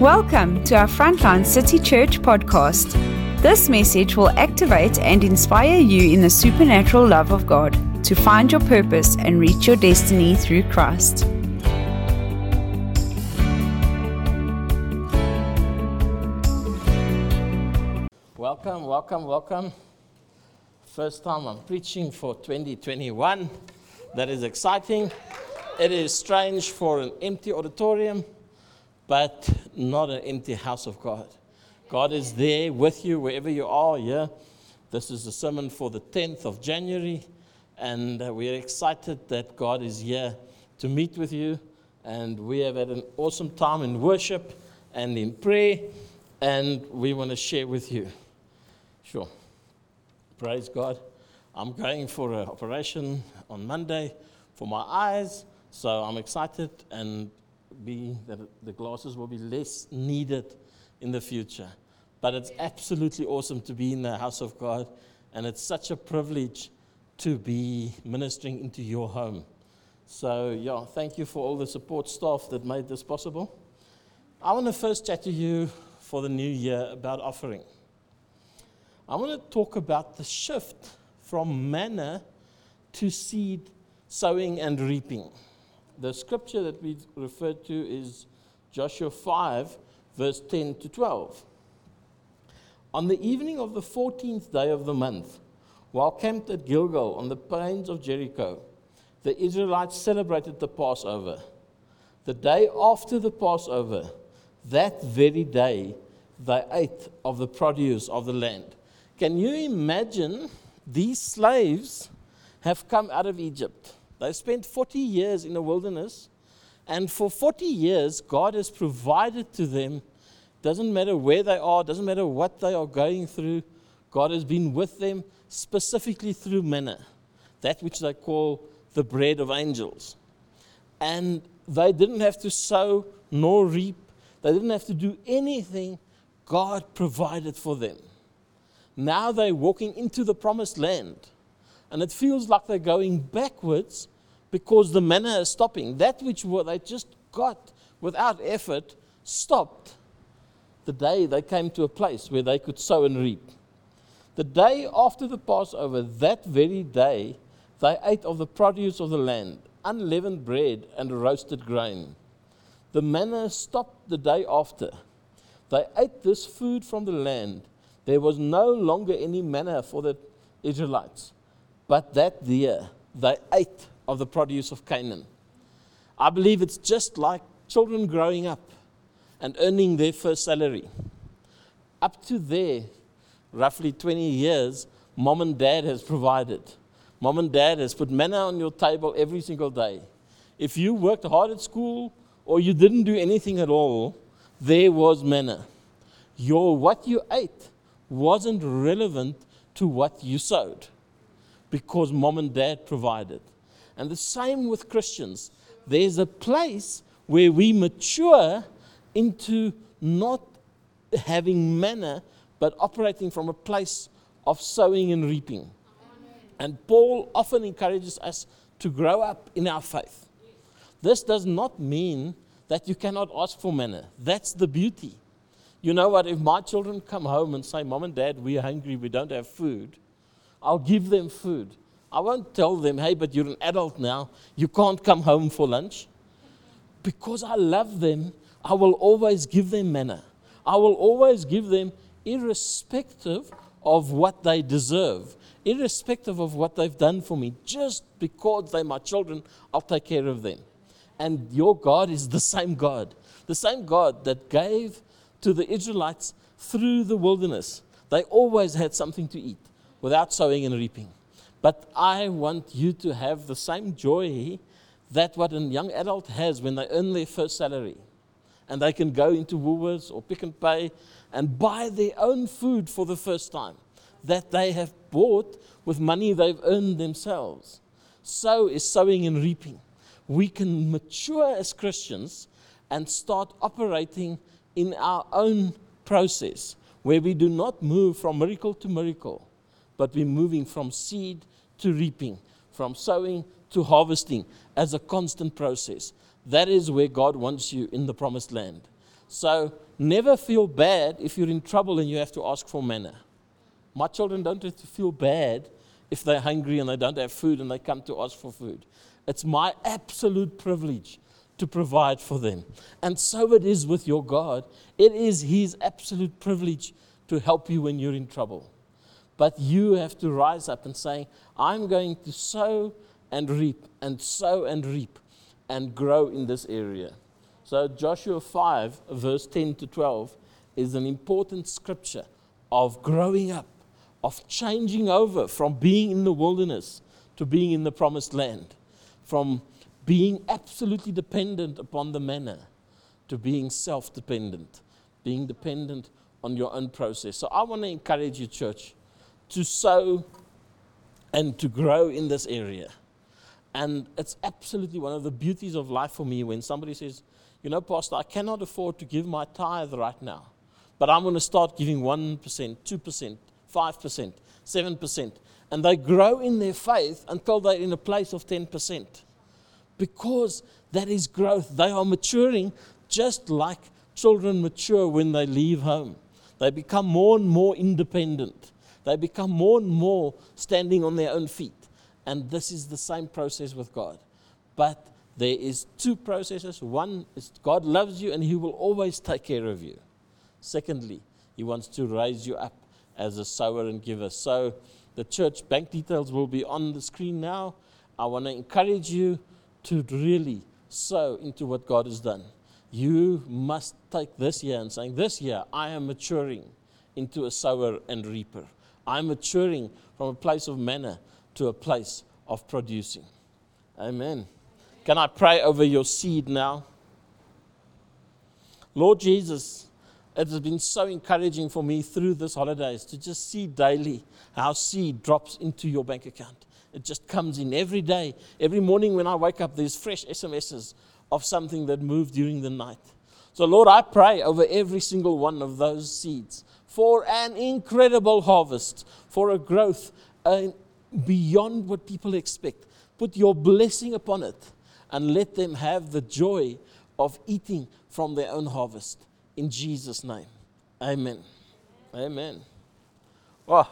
Welcome to our Frontline City Church podcast. This message will activate and inspire you in the supernatural love of God to find your purpose and reach your destiny through Christ. Welcome, welcome, welcome. First time I'm preaching for 2021. That is exciting. It is strange for an empty auditorium but not an empty house of God. God is there with you wherever you are. Yeah, this is the sermon for the 10th of January, and uh, we are excited that God is here to meet with you. And we have had an awesome time in worship and in prayer, and we want to share with you. Sure. Praise God. I'm going for an operation on Monday for my eyes, so I'm excited and be that the glasses will be less needed in the future. But it's absolutely awesome to be in the house of God, and it's such a privilege to be ministering into your home. So, yeah, thank you for all the support staff that made this possible. I want to first chat to you for the new year about offering. I want to talk about the shift from manna to seed sowing and reaping the scripture that we referred to is Joshua 5, verse 10 to 12. On the evening of the 14th day of the month, while camped at Gilgal on the plains of Jericho, the Israelites celebrated the Passover. The day after the Passover, that very day, they ate of the produce of the land. Can you imagine these slaves have come out of Egypt? They spent 40 years in the wilderness, and for 40 years, God has provided to them. Doesn't matter where they are, doesn't matter what they are going through, God has been with them specifically through manna, that which they call the bread of angels. And they didn't have to sow nor reap, they didn't have to do anything. God provided for them. Now they're walking into the promised land. And it feels like they're going backwards because the manna is stopping. That which they just got without effort stopped the day they came to a place where they could sow and reap. The day after the Passover, that very day, they ate of the produce of the land, unleavened bread and roasted grain. The manna stopped the day after. They ate this food from the land. There was no longer any manna for the Israelites. But that year, they ate of the produce of Canaan. I believe it's just like children growing up and earning their first salary. Up to there, roughly 20 years, mom and dad has provided. Mom and dad has put manna on your table every single day. If you worked hard at school or you didn't do anything at all, there was manna. Your what you ate wasn't relevant to what you sowed because mom and dad provided. And the same with Christians. There's a place where we mature into not having manna, but operating from a place of sowing and reaping. And Paul often encourages us to grow up in our faith. This does not mean that you cannot ask for manna. That's the beauty. You know what? If my children come home and say, Mom and Dad, we're hungry, we don't have food, I'll give them food. I won't tell them, hey, but you're an adult now. You can't come home for lunch. Because I love them, I will always give them manna. I will always give them, irrespective of what they deserve, irrespective of what they've done for me. Just because they're my children, I'll take care of them. And your God is the same God, the same God that gave to the Israelites through the wilderness. They always had something to eat without sowing and reaping. But I want you to have the same joy that what a young adult has when they earn their first salary. And they can go into Woolworths or Pick n Pay and buy their own food for the first time that they have bought with money they've earned themselves. So is sowing and reaping. We can mature as Christians and start operating in our own process where we do not move from miracle to miracle, but we're moving from seed to reaping, from sowing to harvesting as a constant process. That is where God wants you in the promised land. So never feel bad if you're in trouble and you have to ask for manna. My children don't have to feel bad if they're hungry and they don't have food and they come to ask for food. It's my absolute privilege to provide for them. And so it is with your God. It is His absolute privilege to help you when you're in trouble. But you have to rise up and say, I'm going to sow and reap and sow and reap and grow in this area. So, Joshua 5, verse 10 to 12, is an important scripture of growing up, of changing over from being in the wilderness to being in the promised land, from being absolutely dependent upon the manna to being self dependent, being dependent on your own process. So, I want to encourage you, church, to sow and to grow in this area. And it's absolutely one of the beauties of life for me when somebody says, You know, Pastor, I cannot afford to give my tithe right now, but I'm going to start giving 1%, 2%, 5%, 7%. And they grow in their faith until they're in a place of 10%. Because that is growth. They are maturing just like children mature when they leave home. They become more and more independent. They become more and more standing on their own feet. And this is the same process with God. But there is two processes. One is God loves you and he will always take care of you. Secondly, he wants to raise you up as a sower and giver. So the church bank details will be on the screen now. I want to encourage you to really sow into what God has done. You must take this year and saying, This year I am maturing into a sower and reaper. I'm maturing from a place of manna to a place of producing. Amen. Can I pray over your seed now? Lord Jesus, it has been so encouraging for me through this holidays to just see daily how seed drops into your bank account. It just comes in every day. Every morning when I wake up, there's fresh SMSs of something that moved during the night. So, Lord, I pray over every single one of those seeds for an incredible harvest, for a growth uh, beyond what people expect. Put your blessing upon it and let them have the joy of eating from their own harvest. In Jesus' name. Amen. Amen. Oh,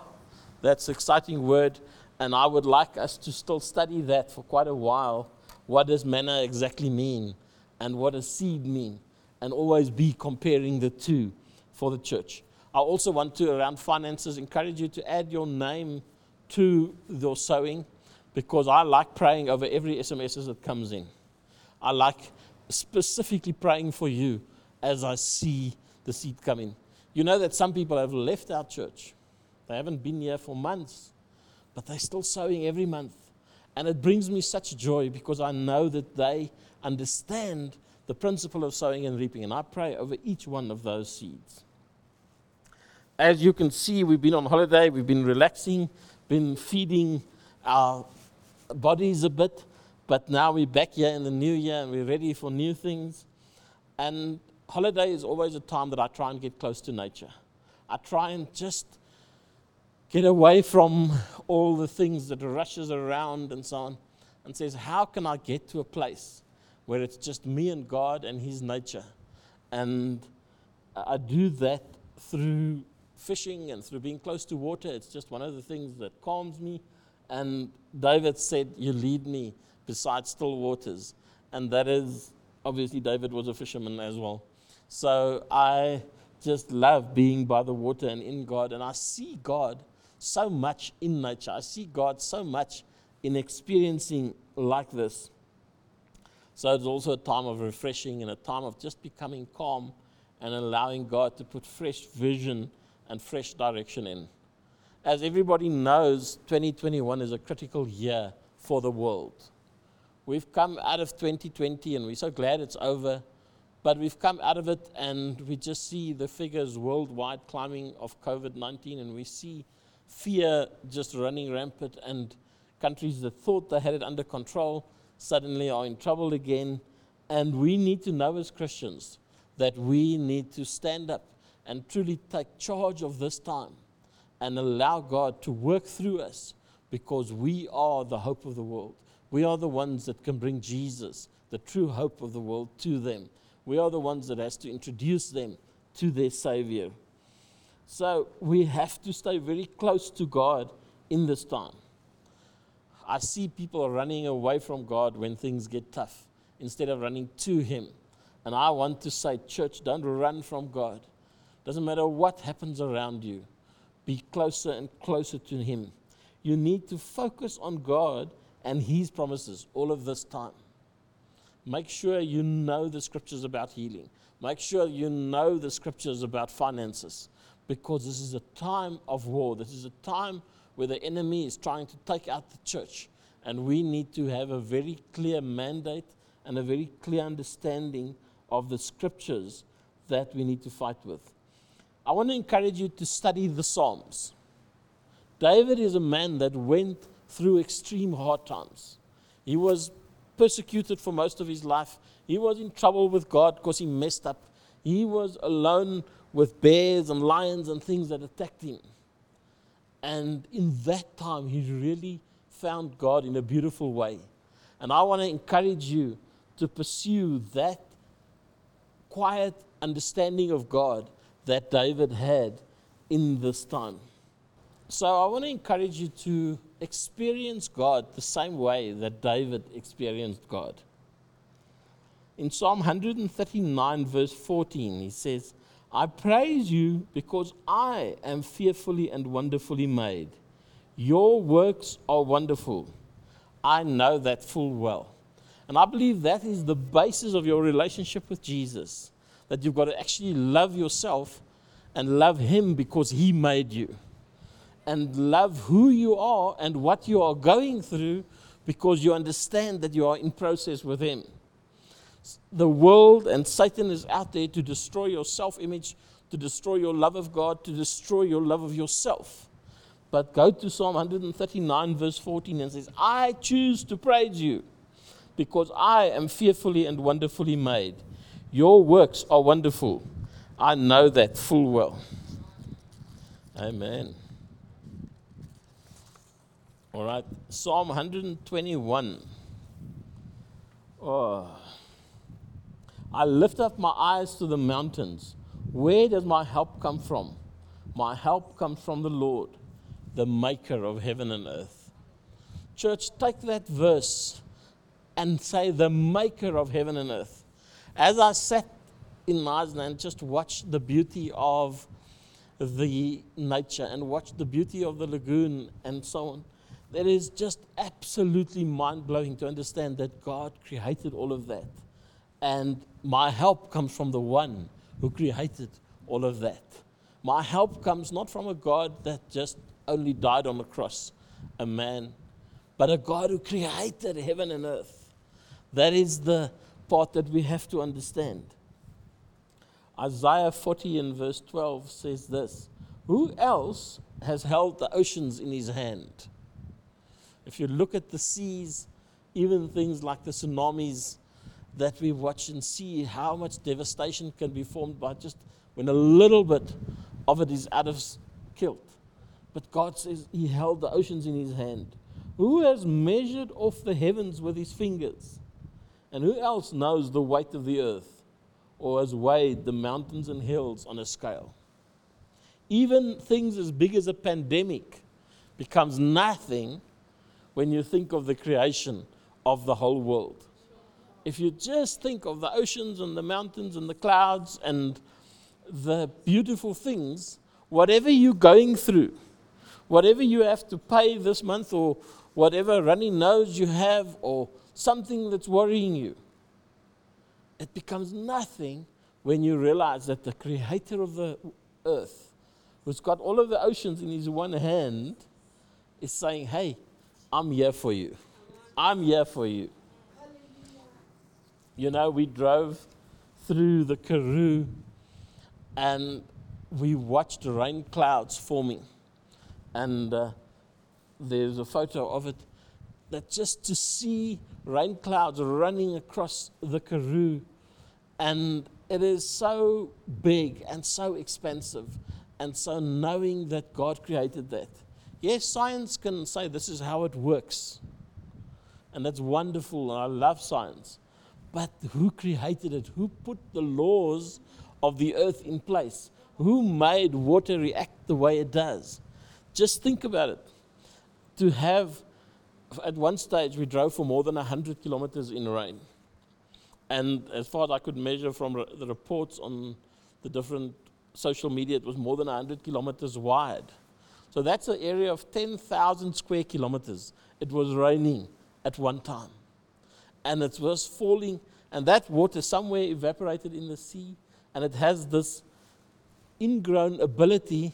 that's exciting word. And I would like us to still study that for quite a while. What does manna exactly mean? And what does seed mean? And always be comparing the two for the church. I also want to, around finances, encourage you to add your name to your sowing because I like praying over every SMS that comes in. I like specifically praying for you as I see the seed come in. You know that some people have left our church, they haven't been here for months but they're still sowing every month. And it brings me such joy because I know that they understand the principle of sowing and reaping. And I pray over each one of those seeds. As you can see, we've been on holiday, we've been relaxing, been feeding our bodies a bit, but now we're back here in the new year and we're ready for new things. And holiday is always a time that I try and get close to nature. I try and just get away from all the things that rushes around and so on, and says, How can I get to a place where it's just me and God and His nature? And I do that through fishing and through being close to water. It's just one of the things that calms me. And David said, You lead me beside still waters. And that is obviously, David was a fisherman as well. So I just love being by the water and in God. And I see God so much in nature. I see God so much in experiencing like this. So it's also a time of refreshing and a time of just becoming calm and allowing God to put fresh vision and fresh direction in. As everybody knows, 2021 is a critical year for the world. We've come out of 2020 and we're so glad it's over, but we've come out of it and we just see the figures worldwide climbing of COVID 19 and we see fear just running rampant, and countries that thought they had it under control suddenly are in trouble again. And we need to know as Christians that we need to stand up and truly take charge of this time and allow God to work through us because we are the hope of the world. We are the ones that can bring Jesus, the true hope of the world, to them. We are the ones that has to introduce them to their Savior. So we have to stay very close to God in this time. I see people running away from God when things get tough instead of running to Him. And I want to say, church, don't run from God. Doesn't matter what happens around you, be closer and closer to Him. You need to focus on God and His promises all of this time. Make sure you know the scriptures about healing. Make sure you know the scriptures about finances because this is a time of war. This is a time where the enemy is trying to take out the church. And we need to have a very clear mandate and a very clear understanding of the scriptures that we need to fight with. I want to encourage you to study the Psalms. David is a man that went through extreme hard times. He was persecuted for most of his life. He was in trouble with God because he messed up. He was alone with bears and lions and things that attacked him. And in that time, he really found God in a beautiful way. And I want to encourage you to pursue that quiet understanding of God that David had in this time. So I want to encourage you to experience God the same way that David experienced God. In Psalm 139, verse 14, he says, I praise you because I am fearfully and wonderfully made. Your works are wonderful. I know that full well. And I believe that is the basis of your relationship with Jesus. That you've got to actually love yourself and love Him because He made you. And love who you are and what you are going through because you understand that you are in process with Him. The world and Satan is out there to destroy your self image, to destroy your love of God, to destroy your love of yourself. But go to Psalm 139, verse 14, and says, I choose to praise you because I am fearfully and wonderfully made. Your works are wonderful. I know that full well. Amen. All right, Psalm 121. Oh. I lift up my eyes to the mountains. Where does my help come from? My help comes from the Lord, the maker of heaven and earth. Church, take that verse and say, the maker of heaven and earth. As I sat in Marsden and just watched the beauty of the nature and watched the beauty of the lagoon and so on, it is just absolutely mind blowing to understand that God created all of that. And my help comes from the one who created all of that. My help comes not from a God that just only died on the cross, a man, but a God who created heaven and earth. That is the part that we have to understand. Isaiah 40 and verse 12 says this Who else has held the oceans in his hand? If you look at the seas, even things like the tsunamis that we watch and see how much devastation can be formed by just when a little bit of it is out of kilt. But God says He held the oceans in His hand. Who has measured off the heavens with His fingers? And who else knows the weight of the earth or has weighed the mountains and hills on a scale? Even things as big as a pandemic becomes nothing when you think of the creation of the whole world. If you just think of the oceans and the mountains and the clouds and the beautiful things, whatever you're going through, whatever you have to pay this month or whatever runny nose you have or something that's worrying you. It becomes nothing when you realize that the creator of the earth, who's got all of the oceans in his one hand, is saying, Hey, I'm here for you. I'm here for you. You know, we drove through the Karoo and we watched rain clouds forming. And uh, there's a photo of it that just to see rain clouds running across the Karoo. And it is so big and so expensive. And so knowing that God created that. Yes, science can say this is how it works. And that's wonderful, and I love science. But who created it? Who put the laws of the earth in place? Who made water react the way it does? Just think about it. To have, at one stage, we drove for more than 100 kilometers in rain. And as far as I could measure from re- the reports on the different social media, it was more than 100 kilometers wide. So that's an area of 10,000 square kilometers. It was raining at one time. And it was falling, and that water somewhere evaporated in the sea, and it has this ingrown ability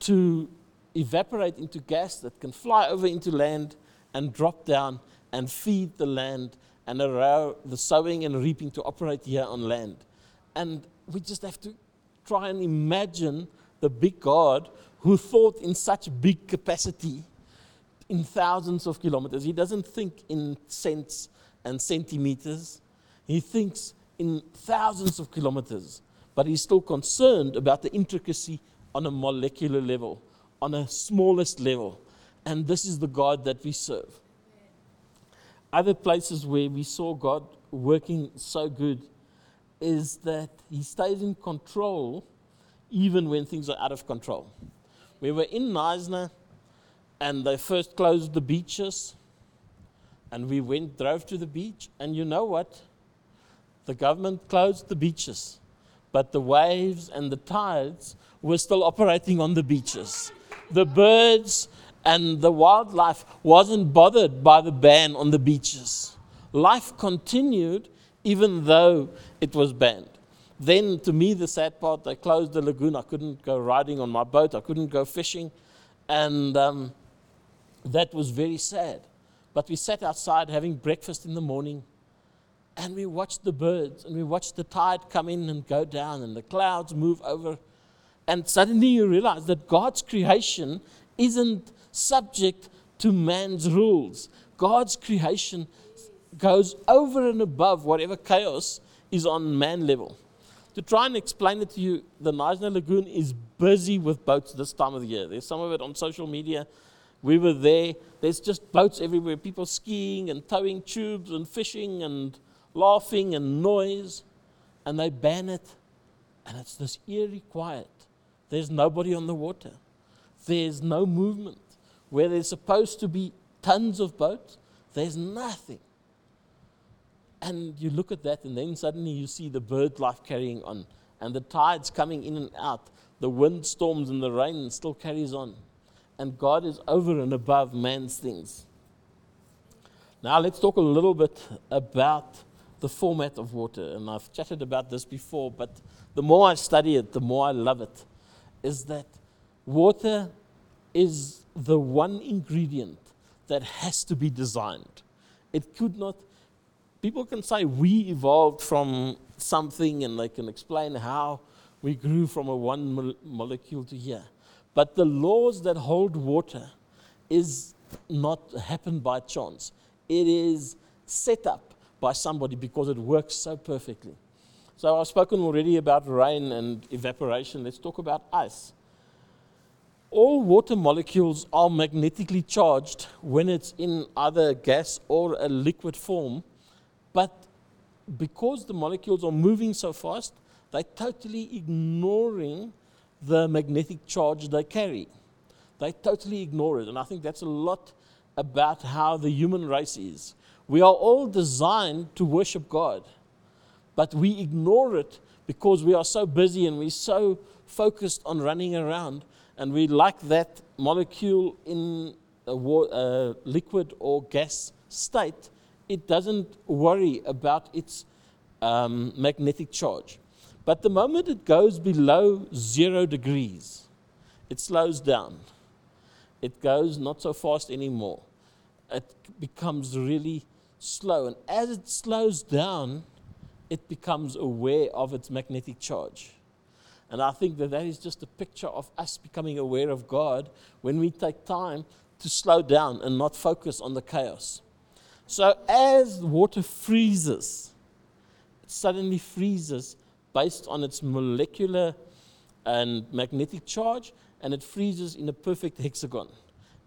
to evaporate into gas that can fly over into land and drop down and feed the land and allow the sowing and reaping to operate here on land. And we just have to try and imagine the big God who thought in such big capacity in thousands of kilometers. He doesn't think in cents and centimeters, he thinks in thousands of kilometers, but he's still concerned about the intricacy on a molecular level, on a smallest level. And this is the God that we serve. Other places where we saw God working so good is that he stays in control even when things are out of control. We were in Knysna and they first closed the beaches and we went drove to the beach and you know what the government closed the beaches but the waves and the tides were still operating on the beaches the birds and the wildlife wasn't bothered by the ban on the beaches. Life continued even though it was banned. Then to me the sad part they closed the lagoon. I couldn't go riding on my boat. I couldn't go fishing. And um, that was very sad. But we sat outside having breakfast in the morning and we watched the birds and we watched the tide come in and go down and the clouds move over. And suddenly you realize that God's creation isn't subject to man's rules. God's creation goes over and above whatever chaos is on man level. To try and explain it to you, the Knysna Lagoon is busy with boats this time of the year. There's some of it on social media. We were there. There's just boats everywhere, people skiing and towing tubes and fishing and laughing and noise. And they ban it. And it's this eerie quiet. There's nobody on the water, there's no movement. Where there's supposed to be tons of boats, there's nothing. And you look at that, and then suddenly you see the bird life carrying on, and the tides coming in and out, the wind storms and the rain still carries on and God is over and above man's things. Now, let's talk a little bit about the format of water. And I've chatted about this before, but the more I study it, the more I love it. Is that water is the one ingredient that has to be designed. It could not, people can say we evolved from something and they can explain how we grew from a one molecule to here. But the laws that hold water is not happen by chance. It is set up by somebody because it works so perfectly. So I've spoken already about rain and evaporation. Let's talk about ice. All water molecules are magnetically charged when it's in either gas or a liquid form, but because the molecules are moving so fast, they're totally ignoring the magnetic charge they carry. They totally ignore it. And I think that's a lot about how the human race is. We are all designed to worship God, but we ignore it because we are so busy and we're so focused on running around. And we like that molecule in a, a liquid or gas state, it doesn't worry about its um, magnetic charge. But the moment it goes below zero degrees, it slows down. It goes not so fast anymore. It becomes really slow. And as it slows down, it becomes aware of its magnetic charge. And I think that that is just a picture of us becoming aware of God when we take time to slow down and not focus on the chaos. So as water freezes, it suddenly freezes based on its molecular and magnetic charge, and it freezes in a perfect hexagon.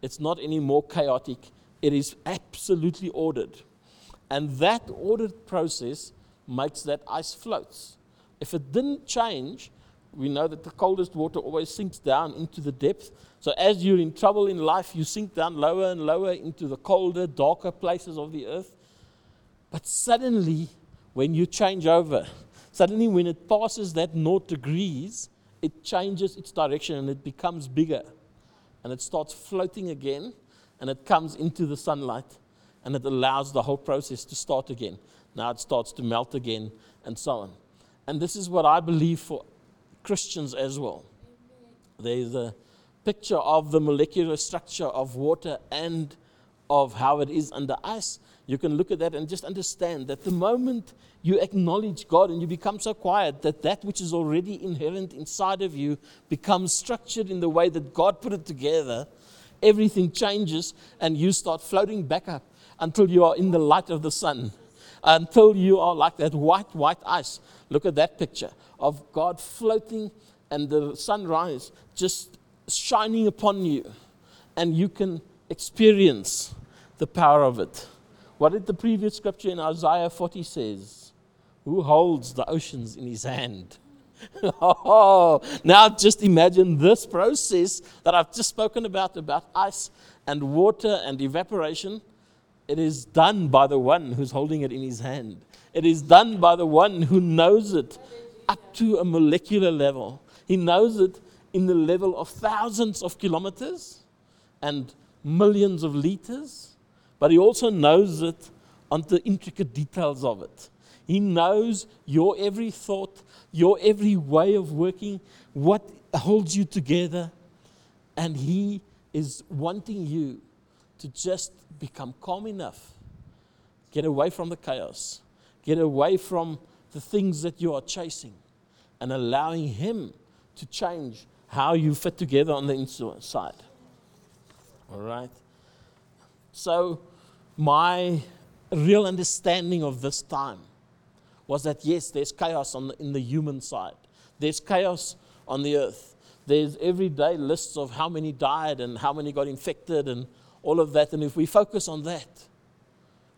It's not any more chaotic, it is absolutely ordered. And that ordered process makes that ice floats. If it didn't change, we know that the coldest water always sinks down into the depth. So as you're in trouble in life, you sink down lower and lower into the colder, darker places of the earth. But suddenly, when you change over, suddenly when it passes that naught degrees, it changes its direction and it becomes bigger. And it starts floating again and it comes into the sunlight and it allows the whole process to start again. Now it starts to melt again and so on. And this is what I believe for Christians as well. There's a picture of the molecular structure of water and of how it is under ice. You can look at that and just understand that the moment you acknowledge God and you become so quiet that that which is already inherent inside of you becomes structured in the way that God put it together, everything changes and you start floating back up until you are in the light of the sun, until you are like that white, white ice. Look at that picture of God floating and the sunrise just shining upon you, and you can experience the power of it. What did the previous scripture in Isaiah 40 says? Who holds the oceans in his hand? oh, now just imagine this process that I've just spoken about about ice and water and evaporation. It is done by the one who's holding it in his hand. It is done by the one who knows it up to a molecular level. He knows it in the level of thousands of kilometers and millions of liters, but he also knows it on the intricate details of it. He knows your every thought, your every way of working, what holds you together, and he is wanting you to just become calm enough, get away from the chaos, get away from the things that you are chasing and allowing Him to change how you fit together on the inside. All right? So, my real understanding of this time was that yes, there's chaos on the, in the human side, there's chaos on the earth. There's everyday lists of how many died and how many got infected and all of that. And if we focus on that,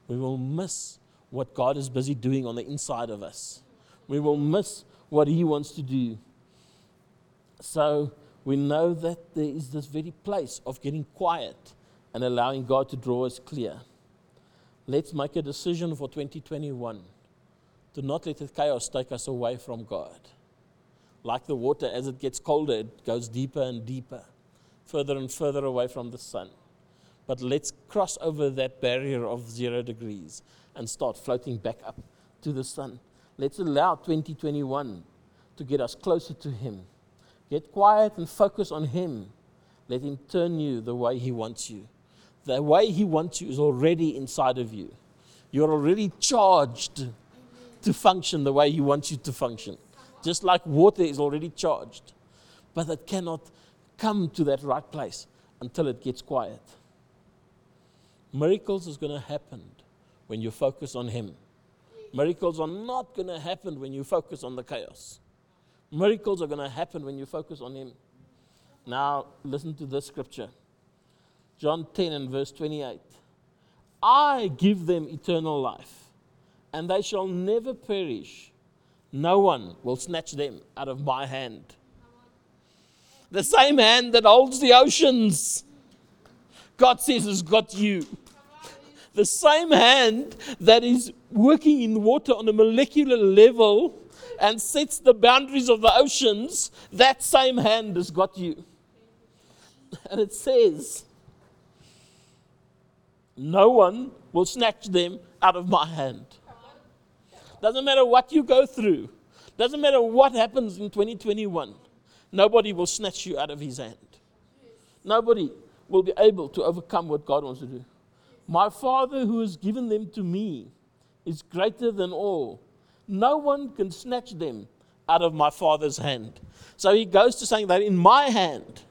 we will miss what God is busy doing on the inside of us. We will miss what He wants to do. So we know that there is this very place of getting quiet and allowing God to draw us clear. Let's make a decision for 2021 to not let the chaos take us away from God. Like the water, as it gets colder, it goes deeper and deeper, further and further away from the sun. But let's cross over that barrier of zero degrees and start floating back up to the sun. Let's allow 2021 to get us closer to Him. Get quiet and focus on Him. Let Him turn you the way He wants you. The way He wants you is already inside of you. You're already charged to function the way He wants you to function. Just like water is already charged. But it cannot come to that right place until it gets quiet. Miracles is going to happen when you focus on Him. Miracles are not going to happen when you focus on the chaos. Miracles are going to happen when you focus on Him. Now, listen to this scripture John 10 and verse 28. I give them eternal life, and they shall never perish. No one will snatch them out of my hand. The same hand that holds the oceans, God says, has got you the same hand that is working in water on a molecular level and sets the boundaries of the oceans, that same hand has got you. And it says, No one will snatch them out of my hand. Doesn't matter what you go through, doesn't matter what happens in 2021, nobody will snatch you out of his hand. Nobody will be able to overcome what God wants to do. My Father who has given them to me is greater than all. No one can snatch them out of my Father's hand. So he goes to saying they're in my hand,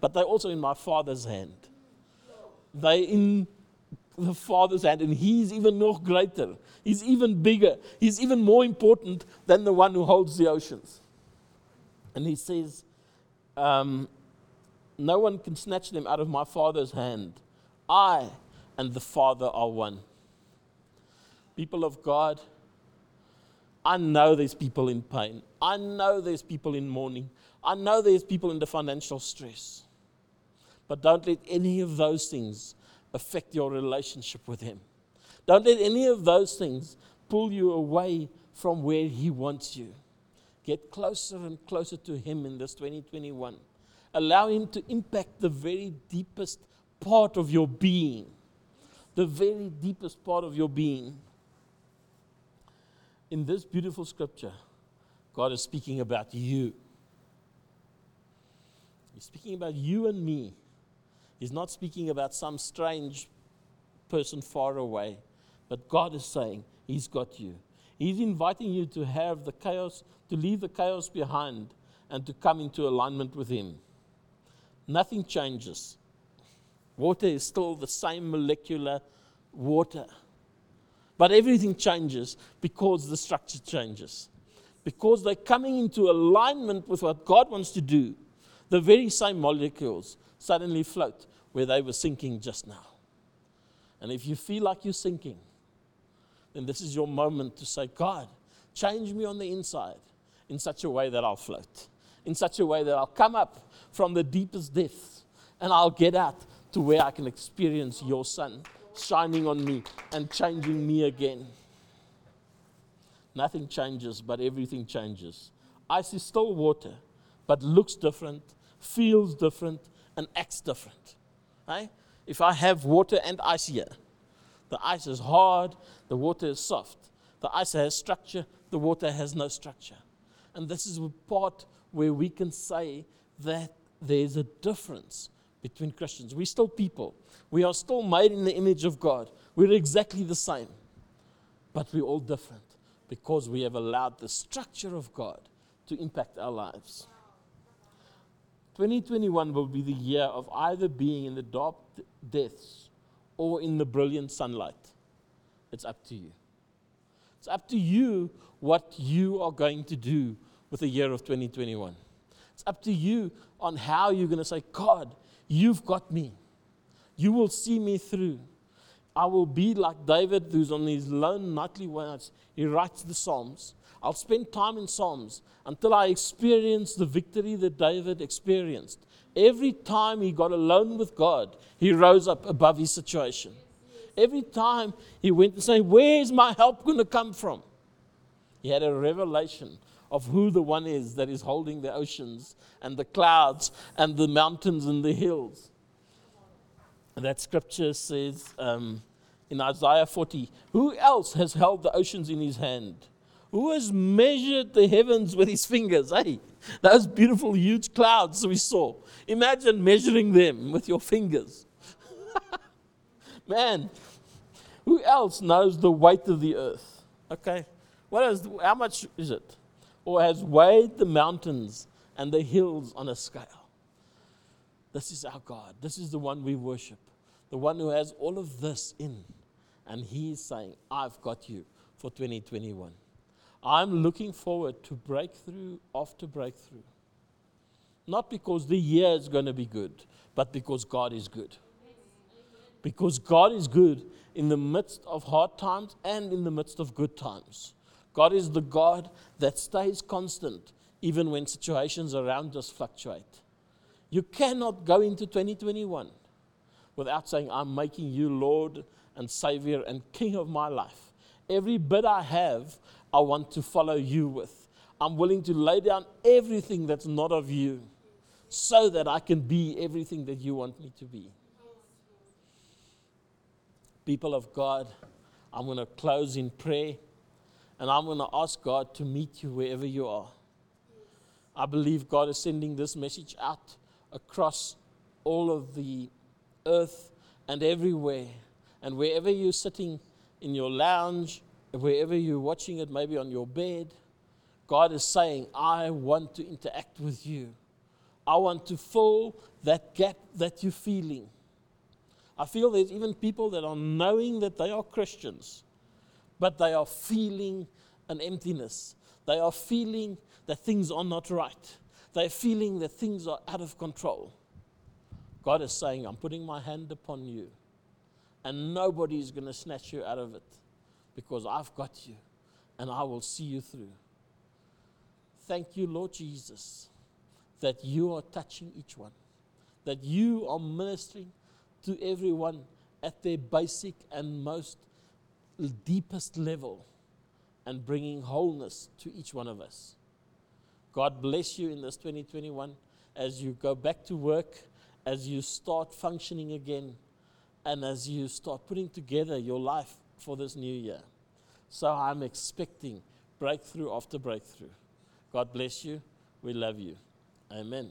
but they're also in my Father's hand. They're in the Father's hand, and He's even more greater. He's even bigger. He's even more important than the one who holds the oceans. And He says, um, No one can snatch them out of my Father's hand. I and the Father are one. People of God, I know there's people in pain. I know there's people in mourning. I know there's people in the financial stress. But don't let any of those things affect your relationship with Him. Don't let any of those things pull you away from where He wants you. Get closer and closer to Him in this 2021. Allow Him to impact the very deepest part of your being. The very deepest part of your being. In this beautiful scripture, God is speaking about you. He's speaking about you and me. He's not speaking about some strange person far away. But God is saying, He's got you. He's inviting you to have the chaos, to leave the chaos behind, and to come into alignment with Him. Nothing changes. Water is still the same molecular water. But everything changes because the structure changes. Because they're coming into alignment with what God wants to do, the very same molecules suddenly float where they were sinking just now. And if you feel like you're sinking, then this is your moment to say, God, change me on the inside in such a way that I'll float, in such a way that I'll come up from the deepest depths and I'll get out to where I can experience your sun shining on me and changing me again. Nothing changes, but everything changes. Ice is still water, but looks different, feels different, and acts different. Right? If I have water and ice here, the ice is hard, the water is soft. The ice has structure, the water has no structure. And this is a part where we can say that there's a difference between Christians. We're still people. We are still made in the image of God. We're exactly the same. But we're all different because we have allowed the structure of God to impact our lives. 2021 will be the year of either being in the dark depths or in the brilliant sunlight. It's up to you. It's up to you what you are going to do with the year of 2021. It's up to you on how you're going to say, God, you've got me. You will see me through. I will be like David, who's on his lone nightly walks. He writes the Psalms. I'll spend time in Psalms until I experience the victory that David experienced. Every time he got alone with God, he rose up above his situation. Every time he went to say, Where's my help going to come from? He had a revelation of who the one is that is holding the oceans and the clouds and the mountains and the hills. And that scripture says um, in Isaiah 40 Who else has held the oceans in his hand? Who has measured the heavens with his fingers? Hey, those beautiful, huge clouds we saw. Imagine measuring them with your fingers. Man, who else knows the weight of the earth? Okay, what is, how much is it? Or has weighed the mountains and the hills on a scale? This is our God. This is the one we worship, the one who has all of this in. And He's saying, I've got you for 2021. I'm looking forward to breakthrough after breakthrough. Not because the year is going to be good, but because God is good. Because God is good in the midst of hard times and in the midst of good times. God is the God that stays constant even when situations around us fluctuate. You cannot go into 2021 without saying, I'm making you Lord and Savior and King of my life. Every bit I have, I want to follow you with. I'm willing to lay down everything that's not of you so that I can be everything that you want me to be. People of God, I'm going to close in prayer and I'm going to ask God to meet you wherever you are. I believe God is sending this message out across all of the earth and everywhere. And wherever you're sitting in your lounge, wherever you're watching it, maybe on your bed, God is saying, I want to interact with you. I want to fill that gap that you're feeling. I feel there's even people that are knowing that they are Christians, but they are feeling an emptiness. They are feeling that things are not right. They're feeling that things are out of control. God is saying, I'm putting my hand upon you, and nobody is going to snatch you out of it because I've got you and I will see you through. Thank you, Lord Jesus, that you are touching each one, that you are ministering to everyone at their basic and most deepest level and bringing wholeness to each one of us. God bless you in this 2021 as you go back to work, as you start functioning again, and as you start putting together your life for this new year. So I'm expecting breakthrough after breakthrough. God bless you. We love you. Amen.